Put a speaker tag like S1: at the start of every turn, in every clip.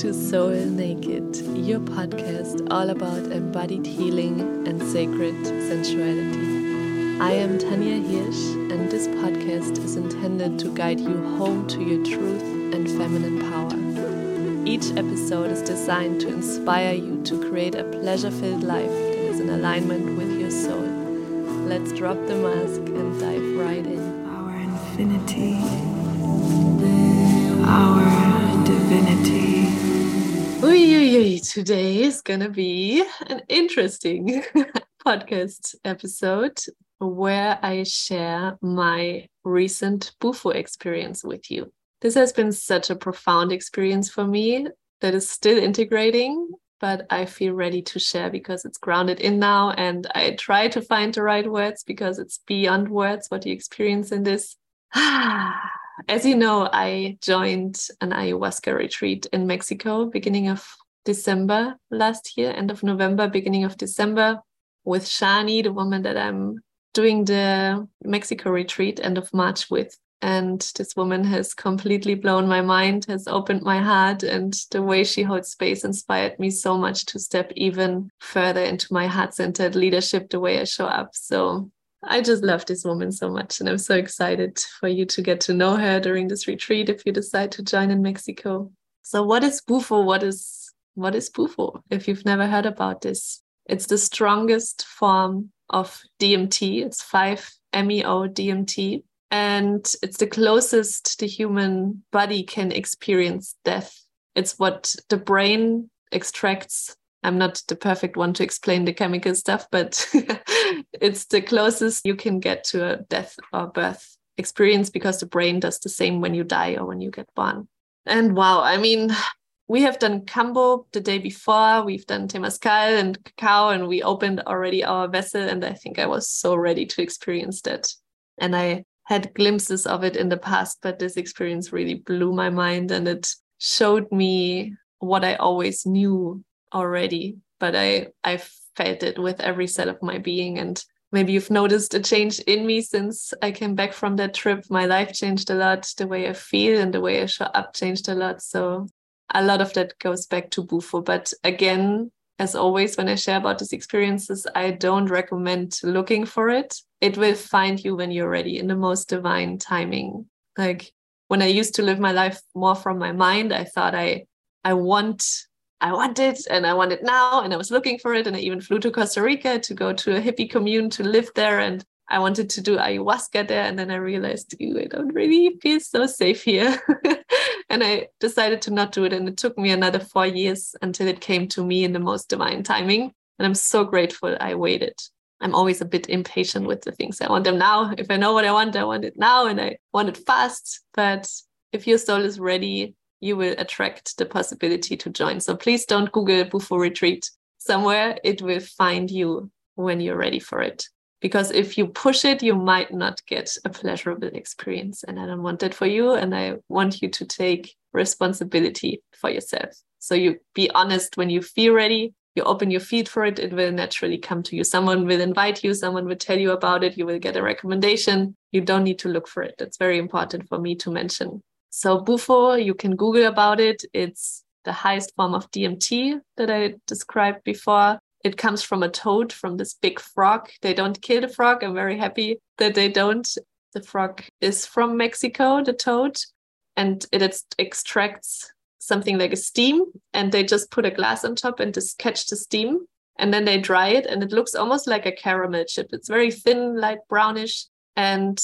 S1: to Soul Naked, your podcast all about embodied healing and sacred sensuality. I am Tanya Hirsch, and this podcast is intended to guide you home to your truth and feminine power. Each episode is designed to inspire you to create a pleasure filled life that is in alignment with your soul. Let's drop the mask and dive right in.
S2: Our infinity, our divinity.
S1: Today is going to be an interesting podcast episode where I share my recent Bufo experience with you. This has been such a profound experience for me that is still integrating, but I feel ready to share because it's grounded in now. And I try to find the right words because it's beyond words what you experience in this. Ah. As you know, I joined an ayahuasca retreat in Mexico beginning of December last year, end of November, beginning of December, with Shani, the woman that I'm doing the Mexico retreat end of March with. And this woman has completely blown my mind, has opened my heart, and the way she holds space inspired me so much to step even further into my heart centered leadership, the way I show up. So I just love this woman so much. And I'm so excited for you to get to know her during this retreat if you decide to join in Mexico. So, what is Bufo? What is what is Bufo? If you've never heard about this, it's the strongest form of DMT. It's 5 MEO DMT. And it's the closest the human body can experience death. It's what the brain extracts I'm not the perfect one to explain the chemical stuff, but it's the closest you can get to a death or birth experience because the brain does the same when you die or when you get born. And wow, I mean, we have done Kambo the day before, we've done Temazcal and cacao, and we opened already our vessel. And I think I was so ready to experience that. And I had glimpses of it in the past, but this experience really blew my mind and it showed me what I always knew already, but I I felt it with every cell of my being. And maybe you've noticed a change in me since I came back from that trip. My life changed a lot. The way I feel and the way I show up changed a lot. So a lot of that goes back to Bufo. But again, as always, when I share about these experiences, I don't recommend looking for it. It will find you when you're ready in the most divine timing. Like when I used to live my life more from my mind, I thought I I want I want it and I want it now. And I was looking for it. And I even flew to Costa Rica to go to a hippie commune to live there. And I wanted to do ayahuasca there. And then I realized, I don't really feel so safe here. and I decided to not do it. And it took me another four years until it came to me in the most divine timing. And I'm so grateful I waited. I'm always a bit impatient with the things. I want them now. If I know what I want, I want it now and I want it fast. But if your soul is ready, you will attract the possibility to join. So please don't Google Bufo retreat somewhere. It will find you when you're ready for it. Because if you push it, you might not get a pleasurable experience. And I don't want that for you. And I want you to take responsibility for yourself. So you be honest when you feel ready, you open your feet for it, it will naturally come to you. Someone will invite you, someone will tell you about it, you will get a recommendation. You don't need to look for it. That's very important for me to mention. So Bufo, you can Google about it. It's the highest form of DMT that I described before. It comes from a toad, from this big frog. They don't kill the frog. I'm very happy that they don't. The frog is from Mexico, the toad, and it extracts something like a steam. And they just put a glass on top and just catch the steam. And then they dry it, and it looks almost like a caramel chip. It's very thin, light brownish. And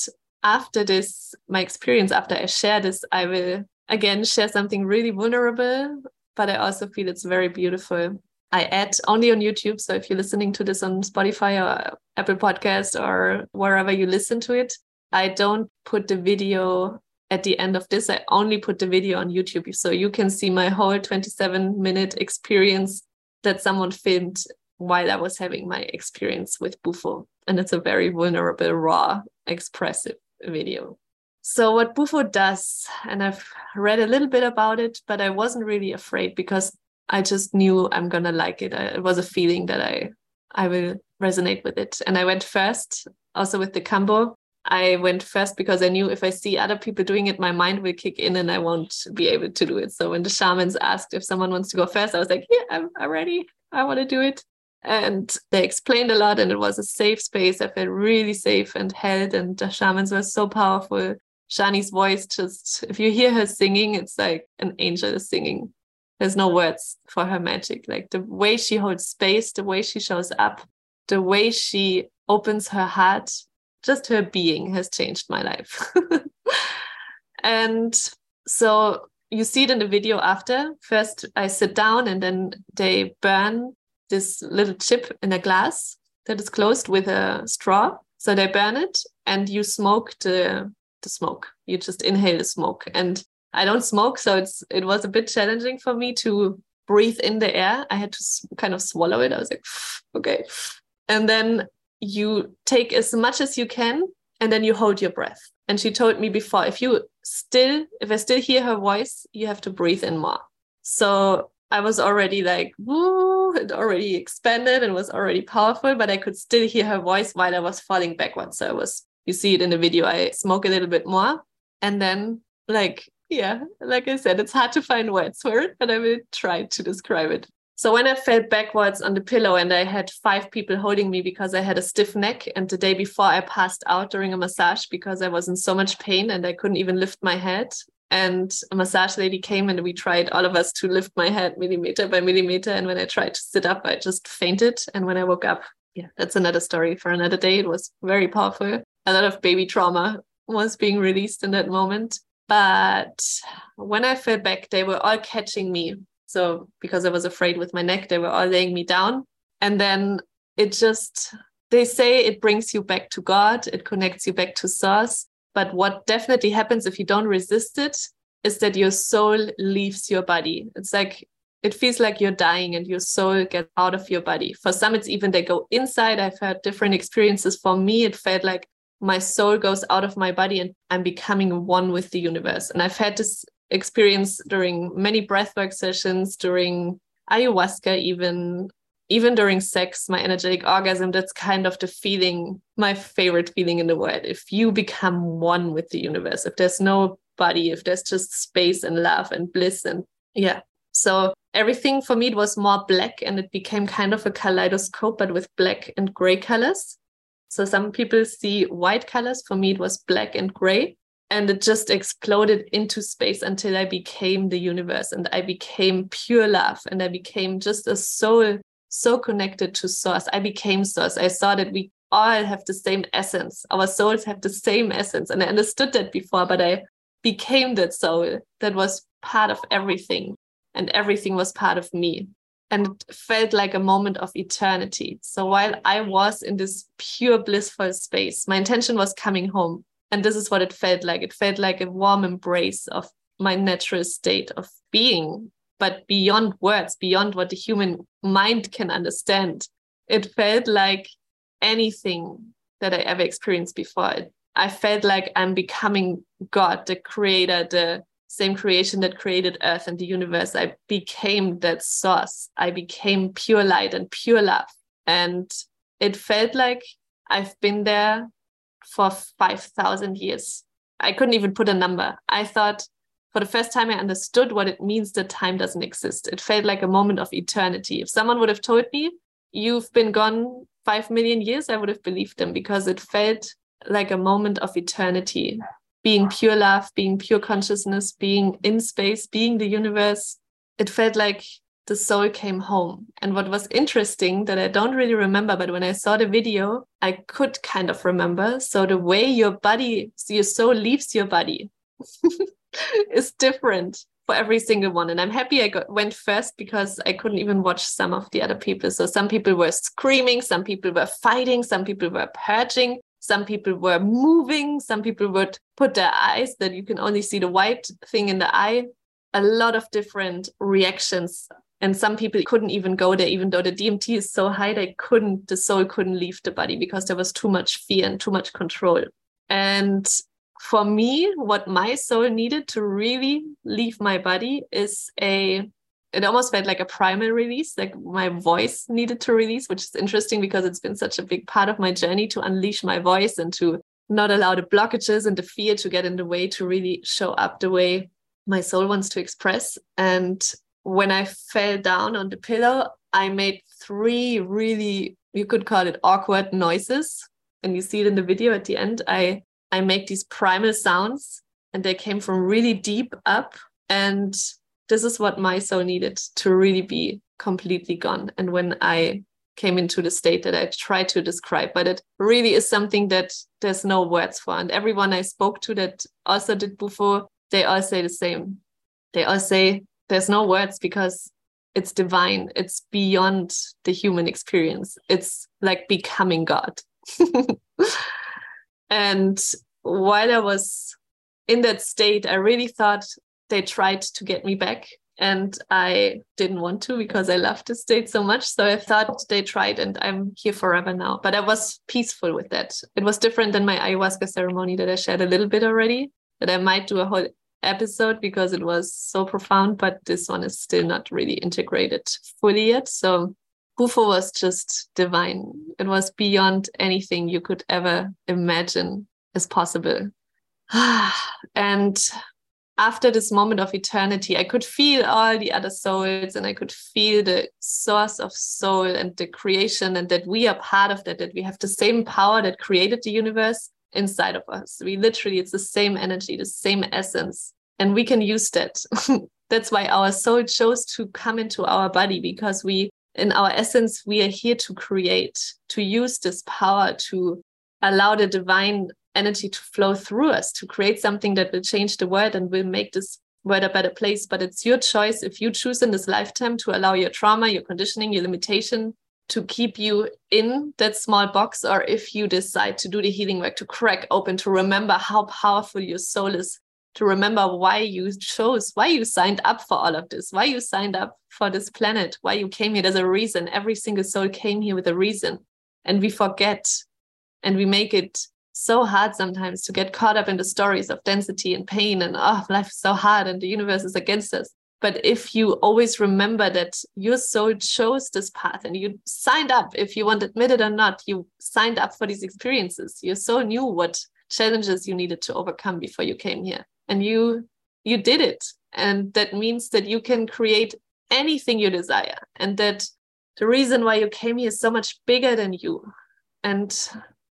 S1: after this, my experience, after I share this, I will again share something really vulnerable, but I also feel it's very beautiful. I add only on YouTube. So if you're listening to this on Spotify or Apple Podcast or wherever you listen to it, I don't put the video at the end of this. I only put the video on YouTube. So you can see my whole 27 minute experience that someone filmed while I was having my experience with Bufo. And it's a very vulnerable, raw, expressive video. So, what Bufo does, and I've read a little bit about it, but I wasn't really afraid because I just knew I'm gonna like it. it was a feeling that I I will resonate with it. And I went first, also with the Kambo. I went first because I knew if I see other people doing it, my mind will kick in and I won't be able to do it. So when the shamans asked if someone wants to go first, I was like, yeah, I'm, I'm ready. I want to do it. And they explained a lot, and it was a safe space. I felt really safe and held, and the shamans were so powerful. Shani's voice just, if you hear her singing, it's like an angel is singing. There's no words for her magic. Like the way she holds space, the way she shows up, the way she opens her heart, just her being has changed my life. and so you see it in the video after. First, I sit down and then they burn this little chip in a glass that is closed with a straw. So they burn it and you smoke the the smoke. You just inhale the smoke. And I don't smoke, so it's it was a bit challenging for me to breathe in the air. I had to kind of swallow it. I was like, okay. And then you take as much as you can and then you hold your breath. And she told me before, if you still, if I still hear her voice, you have to breathe in more. So I was already like, woo, it already expanded and was already powerful, but I could still hear her voice while I was falling backwards. So I was, you see it in the video, I smoke a little bit more. And then, like, yeah, like I said, it's hard to find words for it, but I will try to describe it. So when I fell backwards on the pillow and I had five people holding me because I had a stiff neck, and the day before I passed out during a massage because I was in so much pain and I couldn't even lift my head. And a massage lady came and we tried all of us to lift my head millimeter by millimeter. And when I tried to sit up, I just fainted. And when I woke up, yeah, that's another story for another day. It was very powerful. A lot of baby trauma was being released in that moment. But when I fell back, they were all catching me so because I was afraid with my neck, they were all laying me down. And then it just, they say it brings you back to God, it connects you back to Source. But what definitely happens if you don't resist it is that your soul leaves your body. It's like, it feels like you're dying and your soul gets out of your body. For some, it's even they go inside. I've had different experiences. For me, it felt like my soul goes out of my body and I'm becoming one with the universe. And I've had this experience during many breathwork sessions, during ayahuasca, even even during sex, my energetic orgasm, that's kind of the feeling, my favorite feeling in the world. If you become one with the universe, if there's no body, if there's just space and love and bliss and yeah. So everything for me it was more black and it became kind of a kaleidoscope, but with black and gray colors. So some people see white colors. For me, it was black and gray and it just exploded into space until I became the universe and I became pure love and I became just a soul so connected to source. I became source. I saw that we all have the same essence. Our souls have the same essence. And I understood that before, but I became that soul that was part of everything and everything was part of me. And it felt like a moment of eternity. So while I was in this pure blissful space, my intention was coming home and this is what it felt like it felt like a warm embrace of my natural state of being but beyond words beyond what the human mind can understand. It felt like anything that i ever experienced before. I felt like i'm becoming god the creator the same creation that created earth and the universe. I became that source. I became pure light and pure love. And it felt like i've been there for 5,000 years. I couldn't even put a number. I thought for the first time I understood what it means that time doesn't exist. It felt like a moment of eternity. If someone would have told me, you've been gone 5 million years, I would have believed them because it felt like a moment of eternity. Being pure love, being pure consciousness, being in space, being the universe. It felt like the soul came home. And what was interesting that I don't really remember, but when I saw the video, I could kind of remember. So the way your body, your soul leaves your body is different for every single one. And I'm happy I got, went first because I couldn't even watch some of the other people. So some people were screaming, some people were fighting, some people were purging. Some people were moving. Some people would put their eyes that you can only see the white thing in the eye a lot of different reactions and some people couldn't even go there even though the dmt is so high they couldn't the soul couldn't leave the body because there was too much fear and too much control and for me what my soul needed to really leave my body is a it almost felt like a primal release like my voice needed to release which is interesting because it's been such a big part of my journey to unleash my voice and to not allow the blockages and the fear to get in the way to really show up the way my soul wants to express. And when I fell down on the pillow, I made three really, you could call it awkward noises. And you see it in the video at the end. I I make these primal sounds and they came from really deep up. And this is what my soul needed to really be completely gone. And when I came into the state that I tried to describe, but it really is something that there's no words for. And everyone I spoke to that also did Bufo, they all say the same. They all say there's no words because it's divine. It's beyond the human experience. It's like becoming God. and while I was in that state, I really thought they tried to get me back and I didn't want to because I loved the state so much. So I thought they tried, and I'm here forever now. But I was peaceful with that. It was different than my ayahuasca ceremony that I shared a little bit already. That I might do a whole episode because it was so profound, but this one is still not really integrated fully yet. So Bufo was just divine. It was beyond anything you could ever imagine is possible. and after this moment of eternity, I could feel all the other souls and I could feel the source of soul and the creation, and that we are part of that, that we have the same power that created the universe inside of us. We literally, it's the same energy, the same essence, and we can use that. That's why our soul chose to come into our body because we, in our essence, we are here to create, to use this power to allow the divine energy to flow through us to create something that will change the world and will make this world a better place. But it's your choice if you choose in this lifetime to allow your trauma, your conditioning, your limitation to keep you in that small box, or if you decide to do the healing work, to crack open, to remember how powerful your soul is, to remember why you chose, why you signed up for all of this, why you signed up for this planet, why you came here. There's a reason. Every single soul came here with a reason. And we forget and we make it so hard sometimes to get caught up in the stories of density and pain and oh life is so hard and the universe is against us. But if you always remember that your soul chose this path and you signed up if you want to admit it or not you signed up for these experiences. Your soul knew what challenges you needed to overcome before you came here. And you you did it. And that means that you can create anything you desire. And that the reason why you came here is so much bigger than you. And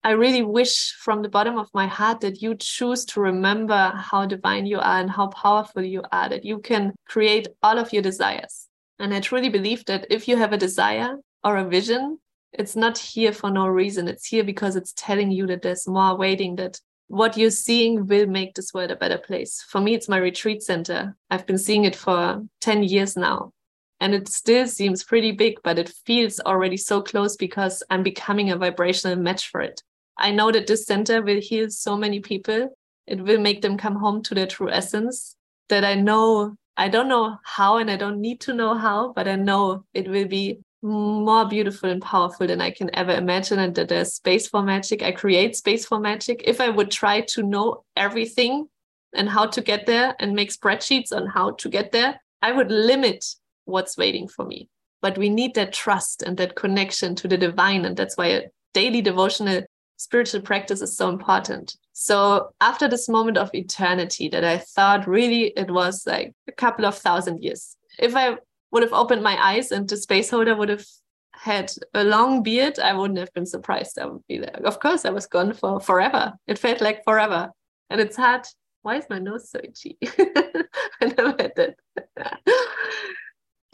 S1: I really wish from the bottom of my heart that you choose to remember how divine you are and how powerful you are, that you can create all of your desires. And I truly believe that if you have a desire or a vision, it's not here for no reason. It's here because it's telling you that there's more waiting, that what you're seeing will make this world a better place. For me, it's my retreat center. I've been seeing it for 10 years now. And it still seems pretty big, but it feels already so close because I'm becoming a vibrational match for it. I know that this center will heal so many people. It will make them come home to their true essence that I know. I don't know how and I don't need to know how, but I know it will be more beautiful and powerful than I can ever imagine. And that there's space for magic. I create space for magic. If I would try to know everything and how to get there and make spreadsheets on how to get there, I would limit what's waiting for me. But we need that trust and that connection to the divine. And that's why a daily devotional spiritual practice is so important. So after this moment of eternity that I thought really it was like a couple of thousand years. If I would have opened my eyes and the space holder would have had a long beard, I wouldn't have been surprised I would be there. Of course, I was gone for forever. It felt like forever. And it's hard. Why is my nose so itchy? I never had that.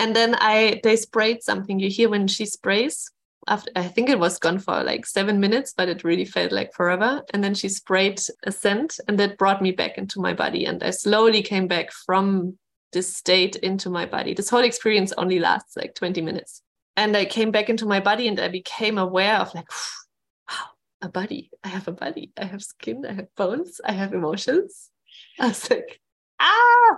S1: and then I they sprayed something. You hear when she sprays, after I think it was gone for like seven minutes, but it really felt like forever. And then she sprayed a scent and that brought me back into my body. And I slowly came back from this state into my body. This whole experience only lasts like 20 minutes. And I came back into my body and I became aware of like, wow, a body. I have a body. I have skin. I have bones. I have emotions. I was like, ah,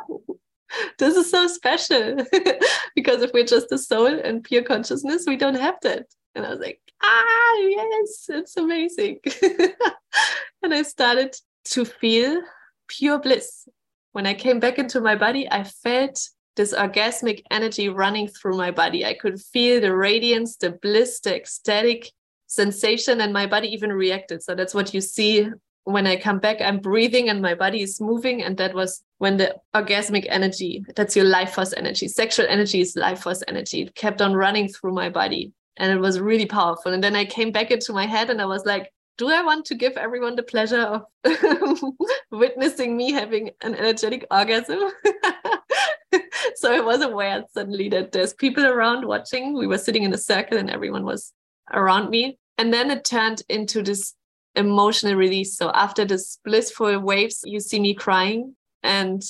S1: this is so special. because if we're just a soul and pure consciousness, we don't have that. And I was like, ah, yes, it's amazing. and I started to feel pure bliss. When I came back into my body, I felt this orgasmic energy running through my body. I could feel the radiance, the bliss, the ecstatic sensation, and my body even reacted. So that's what you see when I come back, I'm breathing and my body is moving. And that was when the orgasmic energy, that's your life force energy, sexual energy is life force energy, it kept on running through my body. And it was really powerful. And then I came back into my head and I was like, do I want to give everyone the pleasure of witnessing me having an energetic orgasm? so I was aware suddenly that there's people around watching. We were sitting in a circle and everyone was around me. And then it turned into this emotional release. So after this blissful waves, you see me crying. And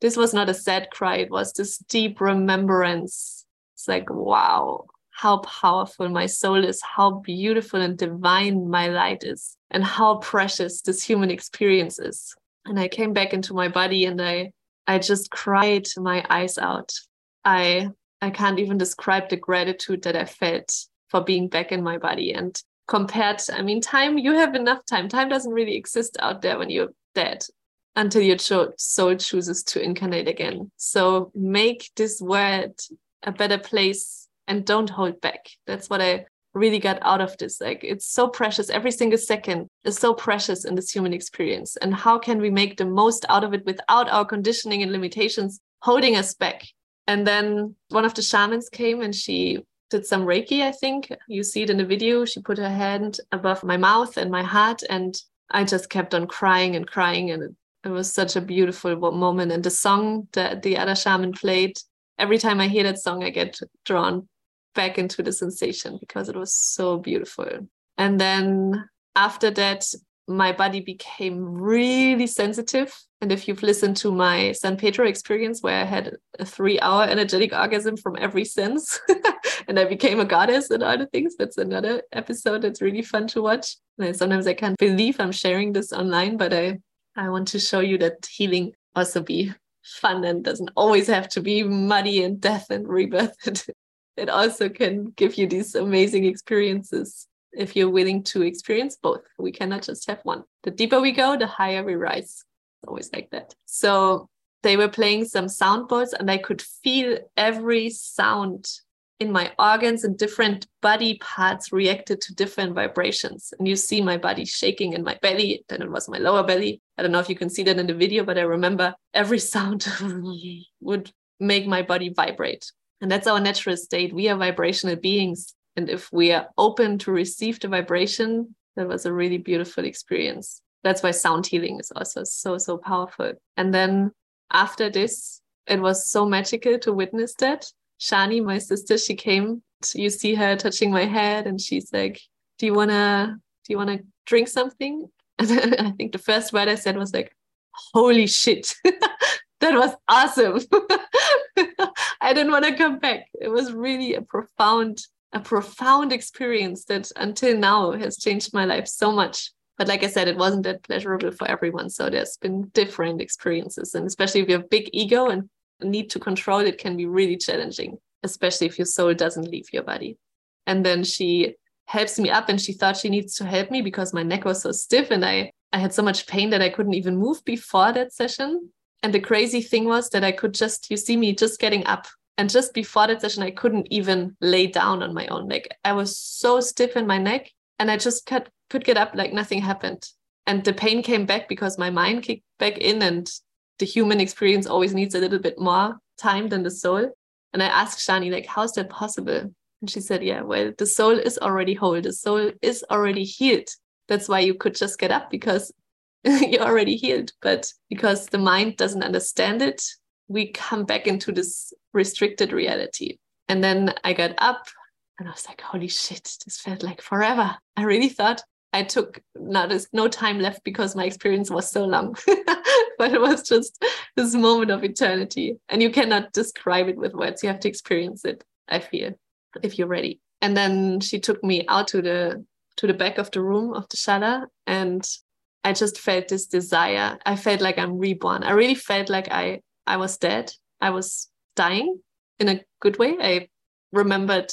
S1: this was not a sad cry, it was this deep remembrance. It's like, wow, how powerful my soul is, how beautiful and divine my light is, and how precious this human experience is. And I came back into my body and I I just cried my eyes out. I I can't even describe the gratitude that I felt for being back in my body. And compared, I mean, time, you have enough time. Time doesn't really exist out there when you're dead until your soul chooses to incarnate again. So make this world a better place and don't hold back. That's what I really got out of this. Like it's so precious. Every single second is so precious in this human experience. And how can we make the most out of it without our conditioning and limitations holding us back? And then one of the shamans came and she did some Reiki, I think. You see it in the video. She put her hand above my mouth and my heart. And I just kept on crying and crying. And it, it was such a beautiful moment. And the song that the other shaman played, every time I hear that song, I get drawn back into the sensation because it was so beautiful. And then after that, my body became really sensitive. And if you've listened to my San Pedro experience, where I had a three hour energetic orgasm from every sense, and I became a goddess and other things, that's another episode that's really fun to watch. And sometimes I can't believe I'm sharing this online, but I, I want to show you that healing also be fun and doesn't always have to be muddy and death and rebirth. it also can give you these amazing experiences if you're willing to experience both. We cannot just have one. The deeper we go, the higher we rise. It's always like that. So they were playing some sound and I could feel every sound in my organs and different body parts reacted to different vibrations. And you see my body shaking in my belly. Then it was my lower belly. I don't know if you can see that in the video, but I remember every sound would make my body vibrate. And that's our natural state. We are vibrational beings. And if we are open to receive the vibration, that was a really beautiful experience. That's why sound healing is also so, so powerful. And then after this, it was so magical to witness that. Shani, my sister, she came. You see her touching my head, and she's like, "Do you wanna, do you wanna drink something?" And I think the first word I said was like, "Holy shit!" that was awesome. I didn't want to come back. It was really a profound, a profound experience that until now has changed my life so much. But like I said, it wasn't that pleasurable for everyone. So there's been different experiences. And especially if you have big ego and need to control it can be really challenging, especially if your soul doesn't leave your body. And then she helps me up and she thought she needs to help me because my neck was so stiff and I, I had so much pain that I couldn't even move before that session. And the crazy thing was that I could just, you see me just getting up. And just before that session, I couldn't even lay down on my own neck. I was so stiff in my neck and I just could, could get up like nothing happened. And the pain came back because my mind kicked back in and the human experience always needs a little bit more time than the soul. And I asked Shani, like, how's that possible? And she said, yeah, well, the soul is already whole. The soul is already healed. That's why you could just get up because you're already healed. But because the mind doesn't understand it, we come back into this restricted reality. And then I got up and I was like, holy shit, this felt like forever. I really thought I took not as no time left because my experience was so long. but it was just this moment of eternity. And you cannot describe it with words. You have to experience it, I feel, if you're ready. And then she took me out to the to the back of the room of the shala and I just felt this desire. I felt like I'm reborn. I really felt like I I was dead. I was dying in a good way. I remembered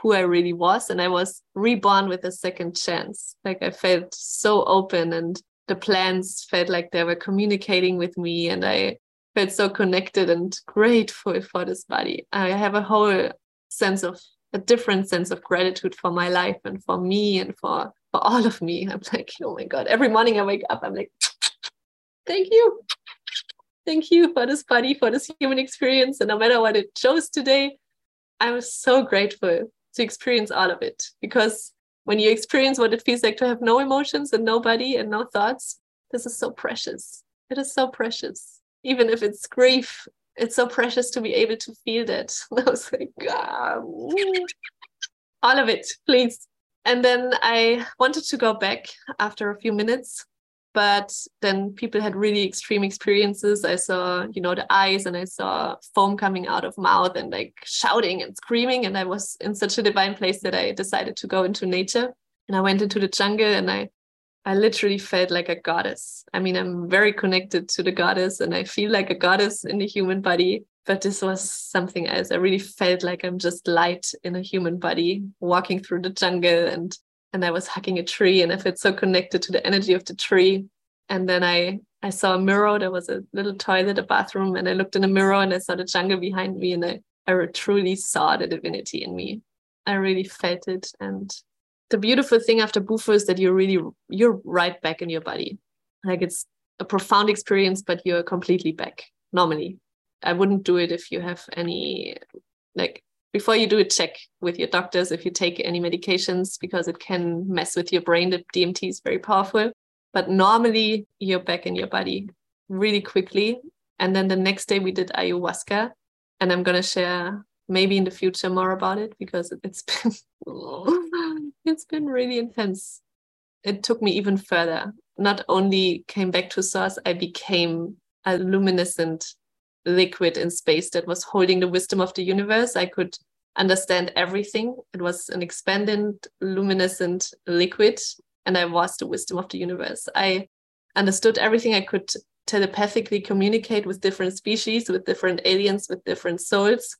S1: who I really was and I was reborn with a second chance. Like I felt so open and the plants felt like they were communicating with me and I felt so connected and grateful for this body. I have a whole sense of a different sense of gratitude for my life and for me and for all of me. I'm like, oh my God. Every morning I wake up, I'm like, thank you. Thank you for this body, for this human experience. And no matter what it shows today, I'm so grateful to experience all of it because when you experience what it feels like to have no emotions and no body and no thoughts, this is so precious. It is so precious. Even if it's grief, it's so precious to be able to feel that. I was like, ah, all of it, please. And then I wanted to go back after a few minutes but then people had really extreme experiences. I saw you know the eyes and i saw foam coming out of mouth and like shouting and screaming. And i was in such a divine place that i decided to go into nature. And i went into the jungle and i i literally felt like a goddess. I mean i'm very connected to the goddess and i feel like a goddess in the human body but this was something else i really felt like i'm just light in a human body walking through the jungle and and I was hugging a tree and I felt so connected to the energy of the tree. And then I I saw a mirror. There was a little toilet, a bathroom, and I looked in the mirror and I saw the jungle behind me, and I, I truly saw the divinity in me. I really felt it. And the beautiful thing after Bufo is that you're really you're right back in your body. Like it's a profound experience, but you're completely back normally. I wouldn't do it if you have any like before you do a check with your doctors if you take any medications because it can mess with your brain. The DMT is very powerful, but normally you're back in your body really quickly. And then the next day we did ayahuasca, and I'm gonna share maybe in the future more about it because it's been it's been really intense. It took me even further. Not only came back to source, I became a luminescent liquid in space that was holding the wisdom of the universe. I could understand everything. It was an expanded, luminescent liquid, and I was the wisdom of the universe. I understood everything. I could telepathically communicate with different species, with different aliens, with different souls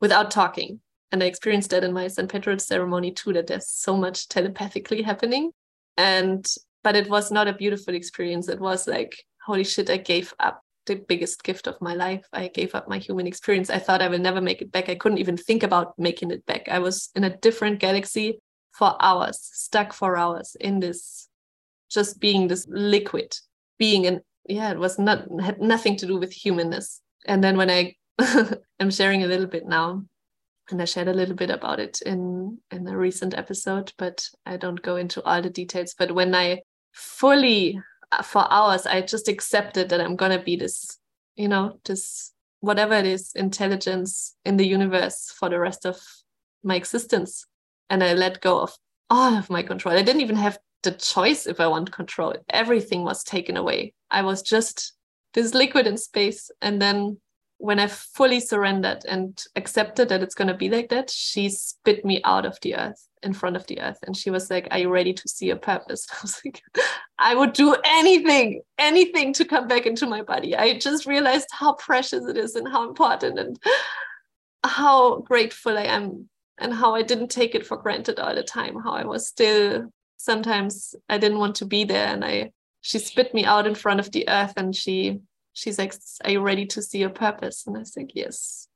S1: without talking. And I experienced that in my San Pedro ceremony too, that there's so much telepathically happening. And but it was not a beautiful experience. It was like, holy shit, I gave up the biggest gift of my life. I gave up my human experience. I thought I will never make it back. I couldn't even think about making it back. I was in a different galaxy for hours, stuck for hours in this, just being this liquid, being and yeah, it was not had nothing to do with humanness. And then when I am sharing a little bit now, and I shared a little bit about it in in a recent episode, but I don't go into all the details. But when I fully Uh, for hours i just accepted that i'm to be this you know this whatever it is intelligence in the universe for the rest of my existence. And i let go of all of my control. I didn't even have the choice if i want control. Everything was taken away. I was just this liquid in space and then when I fully surrendered and accepted that it's going to be like that, she spit me out of the earth in front of the earth. And she was like, Are you ready to see your purpose? I was like, I would do anything, anything to come back into my body. I just realized how precious it is and how important and how grateful I am and how I didn't take it for granted all the time, how I was still sometimes I didn't want to be there. And I, she spit me out in front of the earth and she she's like, Are you ready to see your purpose? And I said, Yes.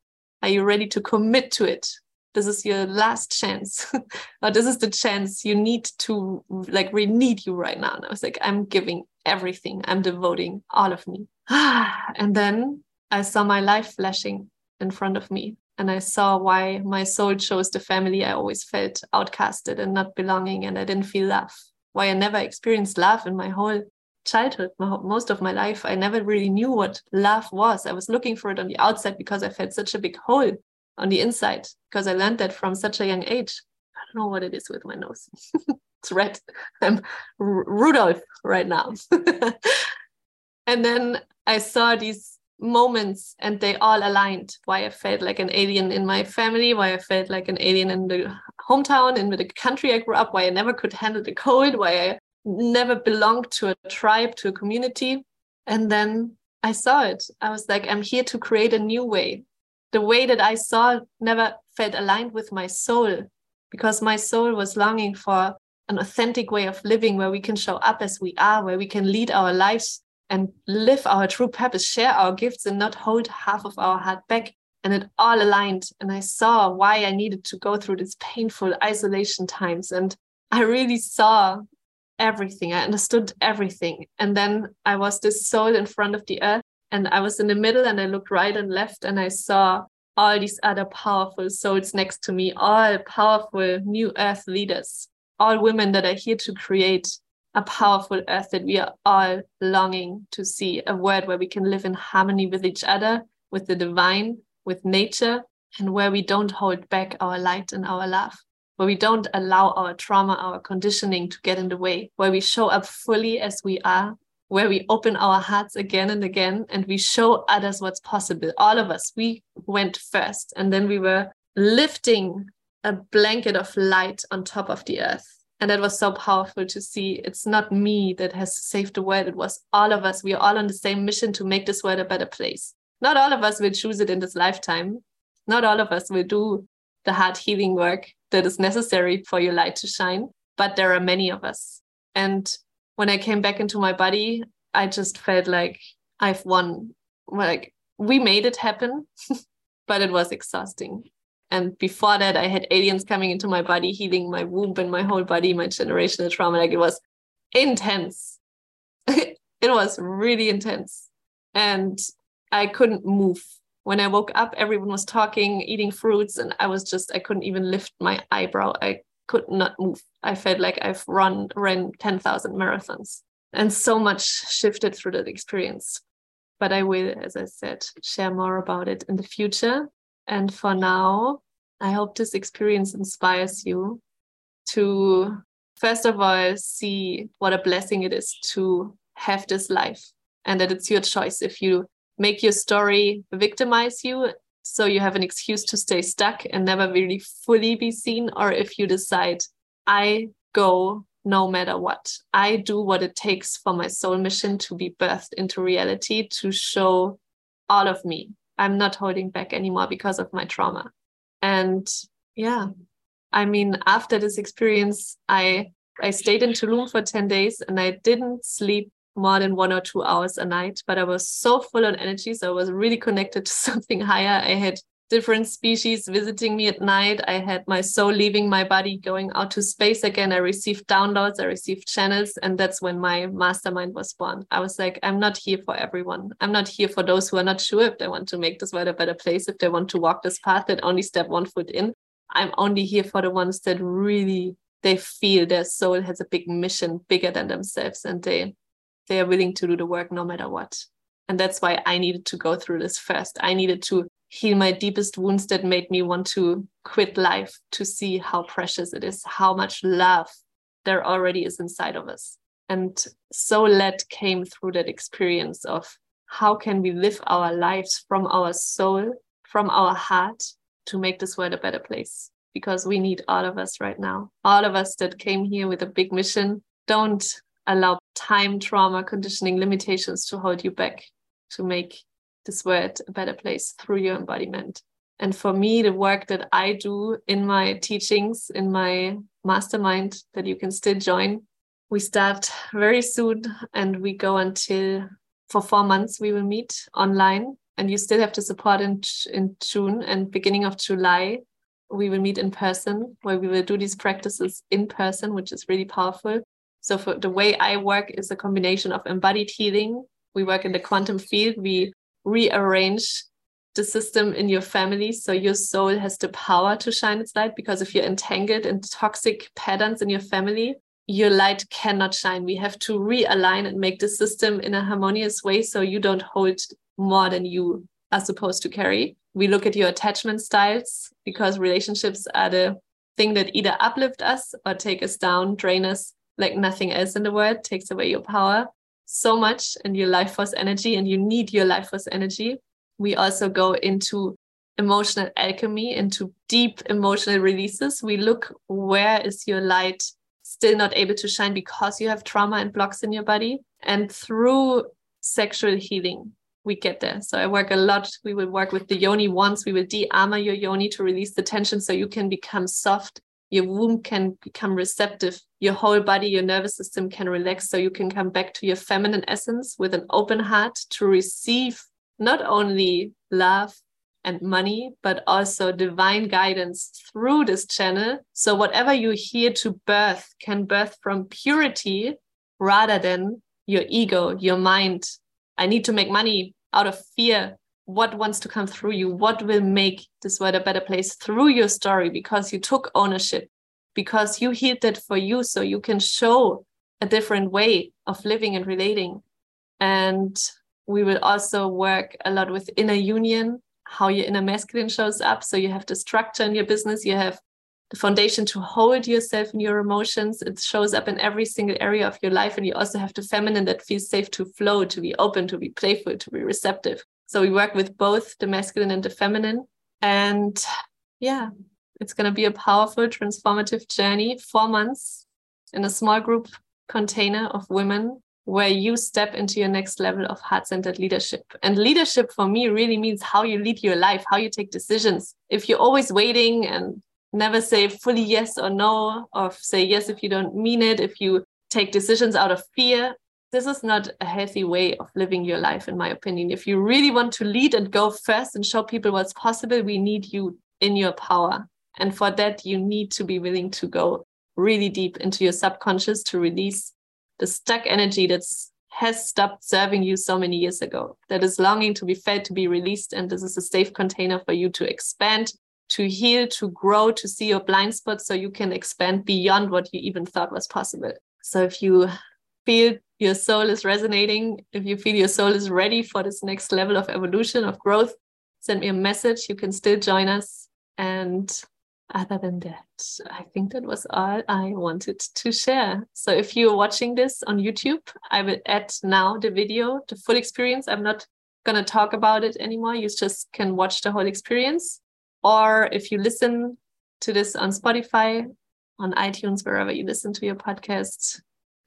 S1: Are you ready to commit to it? This is your last chance. or this is the chance you need to like we need you right now. And I was like, I'm giving everything. I'm devoting all of me. and then I saw my life flashing in front of me. And I saw why my soul chose the family I always felt outcasted and not belonging, and I didn't feel love. Why I never experienced love in my whole childhood, most of my life, I never really knew what love was. I was looking for it on the outside because I felt such a big hole on the inside because I learned that from such a young age. I don't know what it is with my nose. it's red. I'm R- Rudolph right now. and then I saw these moments and they all aligned why I felt like an alien in my family, why I felt like an alien in the hometown, in the country I grew up, why I never could handle the cold, why I never belonged to a tribe, to a community. And then I saw it. I was like, I'm here to create a new way. The way that I saw never felt aligned with my soul because my soul was longing for an authentic way of living where we can show up as we are, where we can lead our lives and live our true purpose, share our gifts, and not hold half of our heart back. And it all aligned. And I saw why I needed to go through these painful isolation times. And I really saw everything. I understood everything. And then I was this soul in front of the earth and I was in the middle and I looked right and left and I saw all these other powerful souls next to me, all powerful new earth leaders, all women that are here to create a powerful earth that we are all longing to see, a world where we can live in harmony with each other, with the divine, with nature, and where we don't hold back our light and our love, where we don't allow our trauma, our conditioning to get in the way, where we show up fully as we are, where we open our hearts again and again and we show others what's possible. All of us, we went first, and then we were lifting a blanket of light on top of the earth. And that was so powerful to see. It's not me that has saved the world. It was all of us. We are all on the same mission to make this world a better place. Not all of us will choose it in this lifetime. Not all of us will do the hard healing work that is necessary for your light to shine, but there are many of us. And when I came back into my body, I just felt like I've won. Like we made it happen, but it was exhausting. And before that, I had aliens coming into my body, healing my womb and my whole body, my generational trauma. Like it was intense. it was really intense. And I couldn't move. When I woke up, everyone was talking, eating fruits, and I was just, I couldn't even lift my eyebrow. I could not move. I felt like I've run ran 10,000 marathons and so much shifted through that experience. But I will, as I said, share more about it in the future. And for now, I hope this experience inspires you to, first of all, see what a blessing it is to have this life and that it's your choice if you make your story victimize you so you have an excuse to stay stuck and never really fully be seen or if you decide i go no matter what. I do what it takes for my soul mission to be birthed into reality to show all of me. I'm not holding back anymore because of my trauma. And yeah i mean after this experience i i stayed in tulum for 10 days and i didn't sleep more than one or two hours a night, but I was so full on energy. So I was really connected to something higher. I had different species visiting me at night. I had my soul leaving my body, going out to space again. I received downloads, I received channels. And that's when my mastermind was born. I was like, I'm not here for everyone. I'm not here for those who are not sure if they want to make this world a better place, if they want to walk this path that only step one foot in. I'm only here for the ones that really they feel their soul has a big mission bigger than themselves and they they are willing to do the work no matter what. And that's why I needed to go through this first. I needed to heal my deepest wounds that made me want to quit life to see how precious it is, how much love there already is inside of us. And so let came through that experience of how can we live our lives from our soul, from our heart to make this world a better place? Because we need all of us right now. All of us that came here with a big mission. Don't allow time, trauma, conditioning, limitations to hold you back to make this world a better place through your embodiment. And for me, the work that I do in my teachings, in my mastermind that you can still join, we start very soon and we go until for four months we will meet online and you still have to support in, in June and beginning of July we will meet in person where we will do these practices in person, which is really powerful. So for the way I work is a combination of embodied healing. We work in the quantum field. We rearrange the system in your family so your soul has the power to shine its light because if you're entangled in toxic patterns in your family your light cannot shine we have to realign and make the system in a harmonious way so you don't hold more than you are supposed to carry we look at your attachment styles because relationships are the thing that either uplift us or take us down drain us like nothing else in the world takes away your power so much and your life force energy and you need your life force energy. We also go into emotional alchemy into deep emotional releases. We look where is your light still not able to shine because you have trauma and blocks in your body. And through sexual healing we get there. So i work a lot. We will work with the yoni once. We will de-armor your yoni to release the tension so you can become soft your womb can become receptive your whole body your nervous system can relax so you can come back to your feminine essence with an open heart to receive not only love and money, but also divine guidance through this channel. So, whatever you hear to birth can birth from purity rather than your ego, your mind. I need to make money out of fear. What wants to come through you? What will make this world a better place through your story because you took ownership, because you healed that for you so you can show a different way of living and relating. And we will also work a lot with inner union, how your inner masculine shows up. So you have the structure in your business, you have the foundation to hold yourself and your emotions. It shows up in every single area of your life. And you also have the feminine that feels safe to flow, to be open, to be playful, to be receptive. So we work with both the masculine and the feminine. And yeah, it's going to be a powerful, transformative journey, four months in a small group container of women where you step into your next level of heart centered leadership. And leadership for me really means how you lead your life, how you take decisions. If you're always waiting and never say fully yes or no, or say yes if you don't mean it, if you take decisions out of fear, this is not a healthy way of living your life, in my opinion. If you really want to lead and go first and show people what's possible, we need you in your power. And for that, you need to be willing to go really deep into your subconscious to release the stuck energy that's has stopped serving you so many years ago that is longing to be fed to be released and this is a safe container for you to expand to heal to grow to see your blind spots so you can expand beyond what you even thought was possible so if you feel your soul is resonating if you feel your soul is ready for this next level of evolution of growth send me a message you can still join us and other than that, I think that was all I wanted to share. So if you're watching this on YouTube, I will add now the video, the full experience. I'm not going to talk about it anymore. You just can watch the whole experience. Or if you listen to this on Spotify, on iTunes, wherever you listen to your podcast,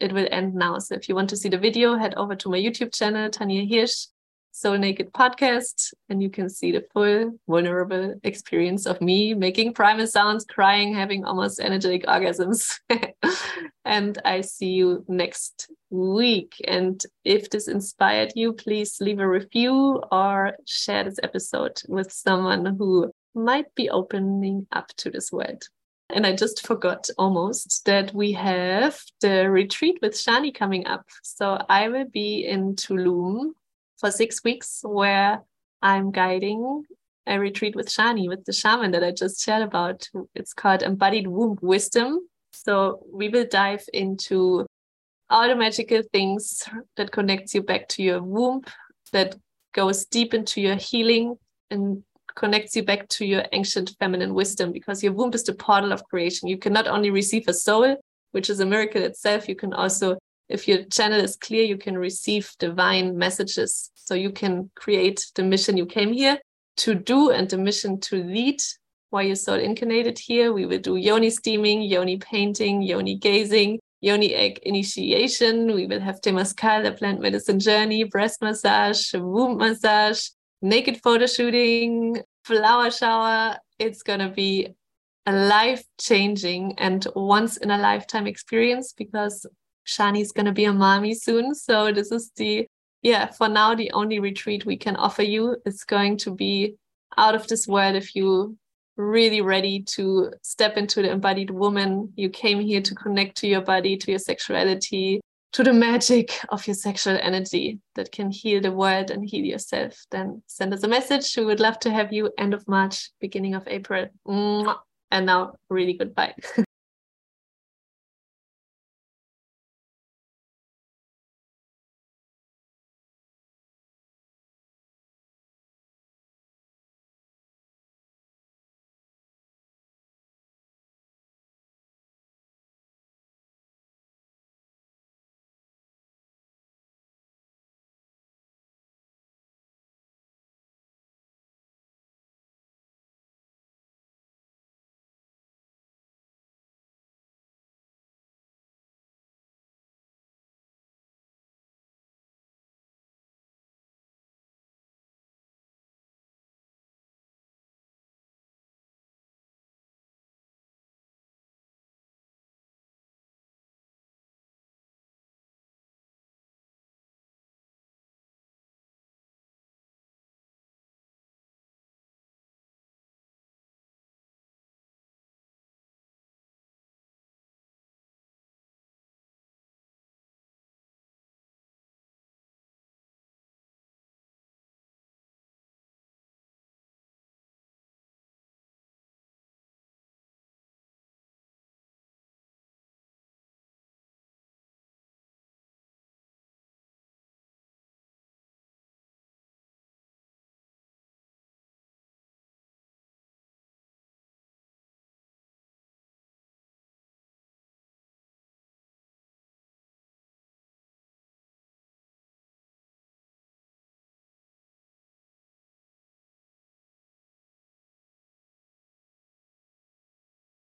S1: it will end now. So if you want to see the video, head over to my YouTube channel, Tanja Hirsch. Soul Naked podcast, and you can see the full vulnerable experience of me making primal sounds, crying, having almost energetic orgasms. and I see you next week. And if this inspired you, please leave a review or share this episode with someone who might be opening up to this world. And I just forgot almost that we have the retreat with Shani coming up. So I will be in Tulum for six weeks where I'm guiding a retreat with Shani, with the shaman that I just shared about. It's called Embodied Womb Wisdom. So we will dive into all the magical things that connects you back to your womb, that goes deep into your healing and connects you back to your ancient feminine wisdom because your womb is the portal of creation. You can not only receive a soul, which is a miracle itself, you can also, if your channel is clear, you can receive divine messages so you can create the mission you came here to do and the mission to lead why you soul incarnated here. We will do yoni steaming, yoni painting, yoni gazing, yoni egg initiation. We will have Temazcal, the plant medicine journey, breast massage, womb massage, naked photo shooting, flower shower. It's going to be a life changing and once in a lifetime experience because Shani is going to be a mommy soon. So this is the yeah, for now, the only retreat we can offer you is going to be out of this world if you really ready to step into the embodied woman. You came here to connect to your body, to your sexuality, to the magic of your sexual energy that can heal the world and heal yourself. Then send us a message. We would love to have you end of March, beginning of April. And now, really goodbye.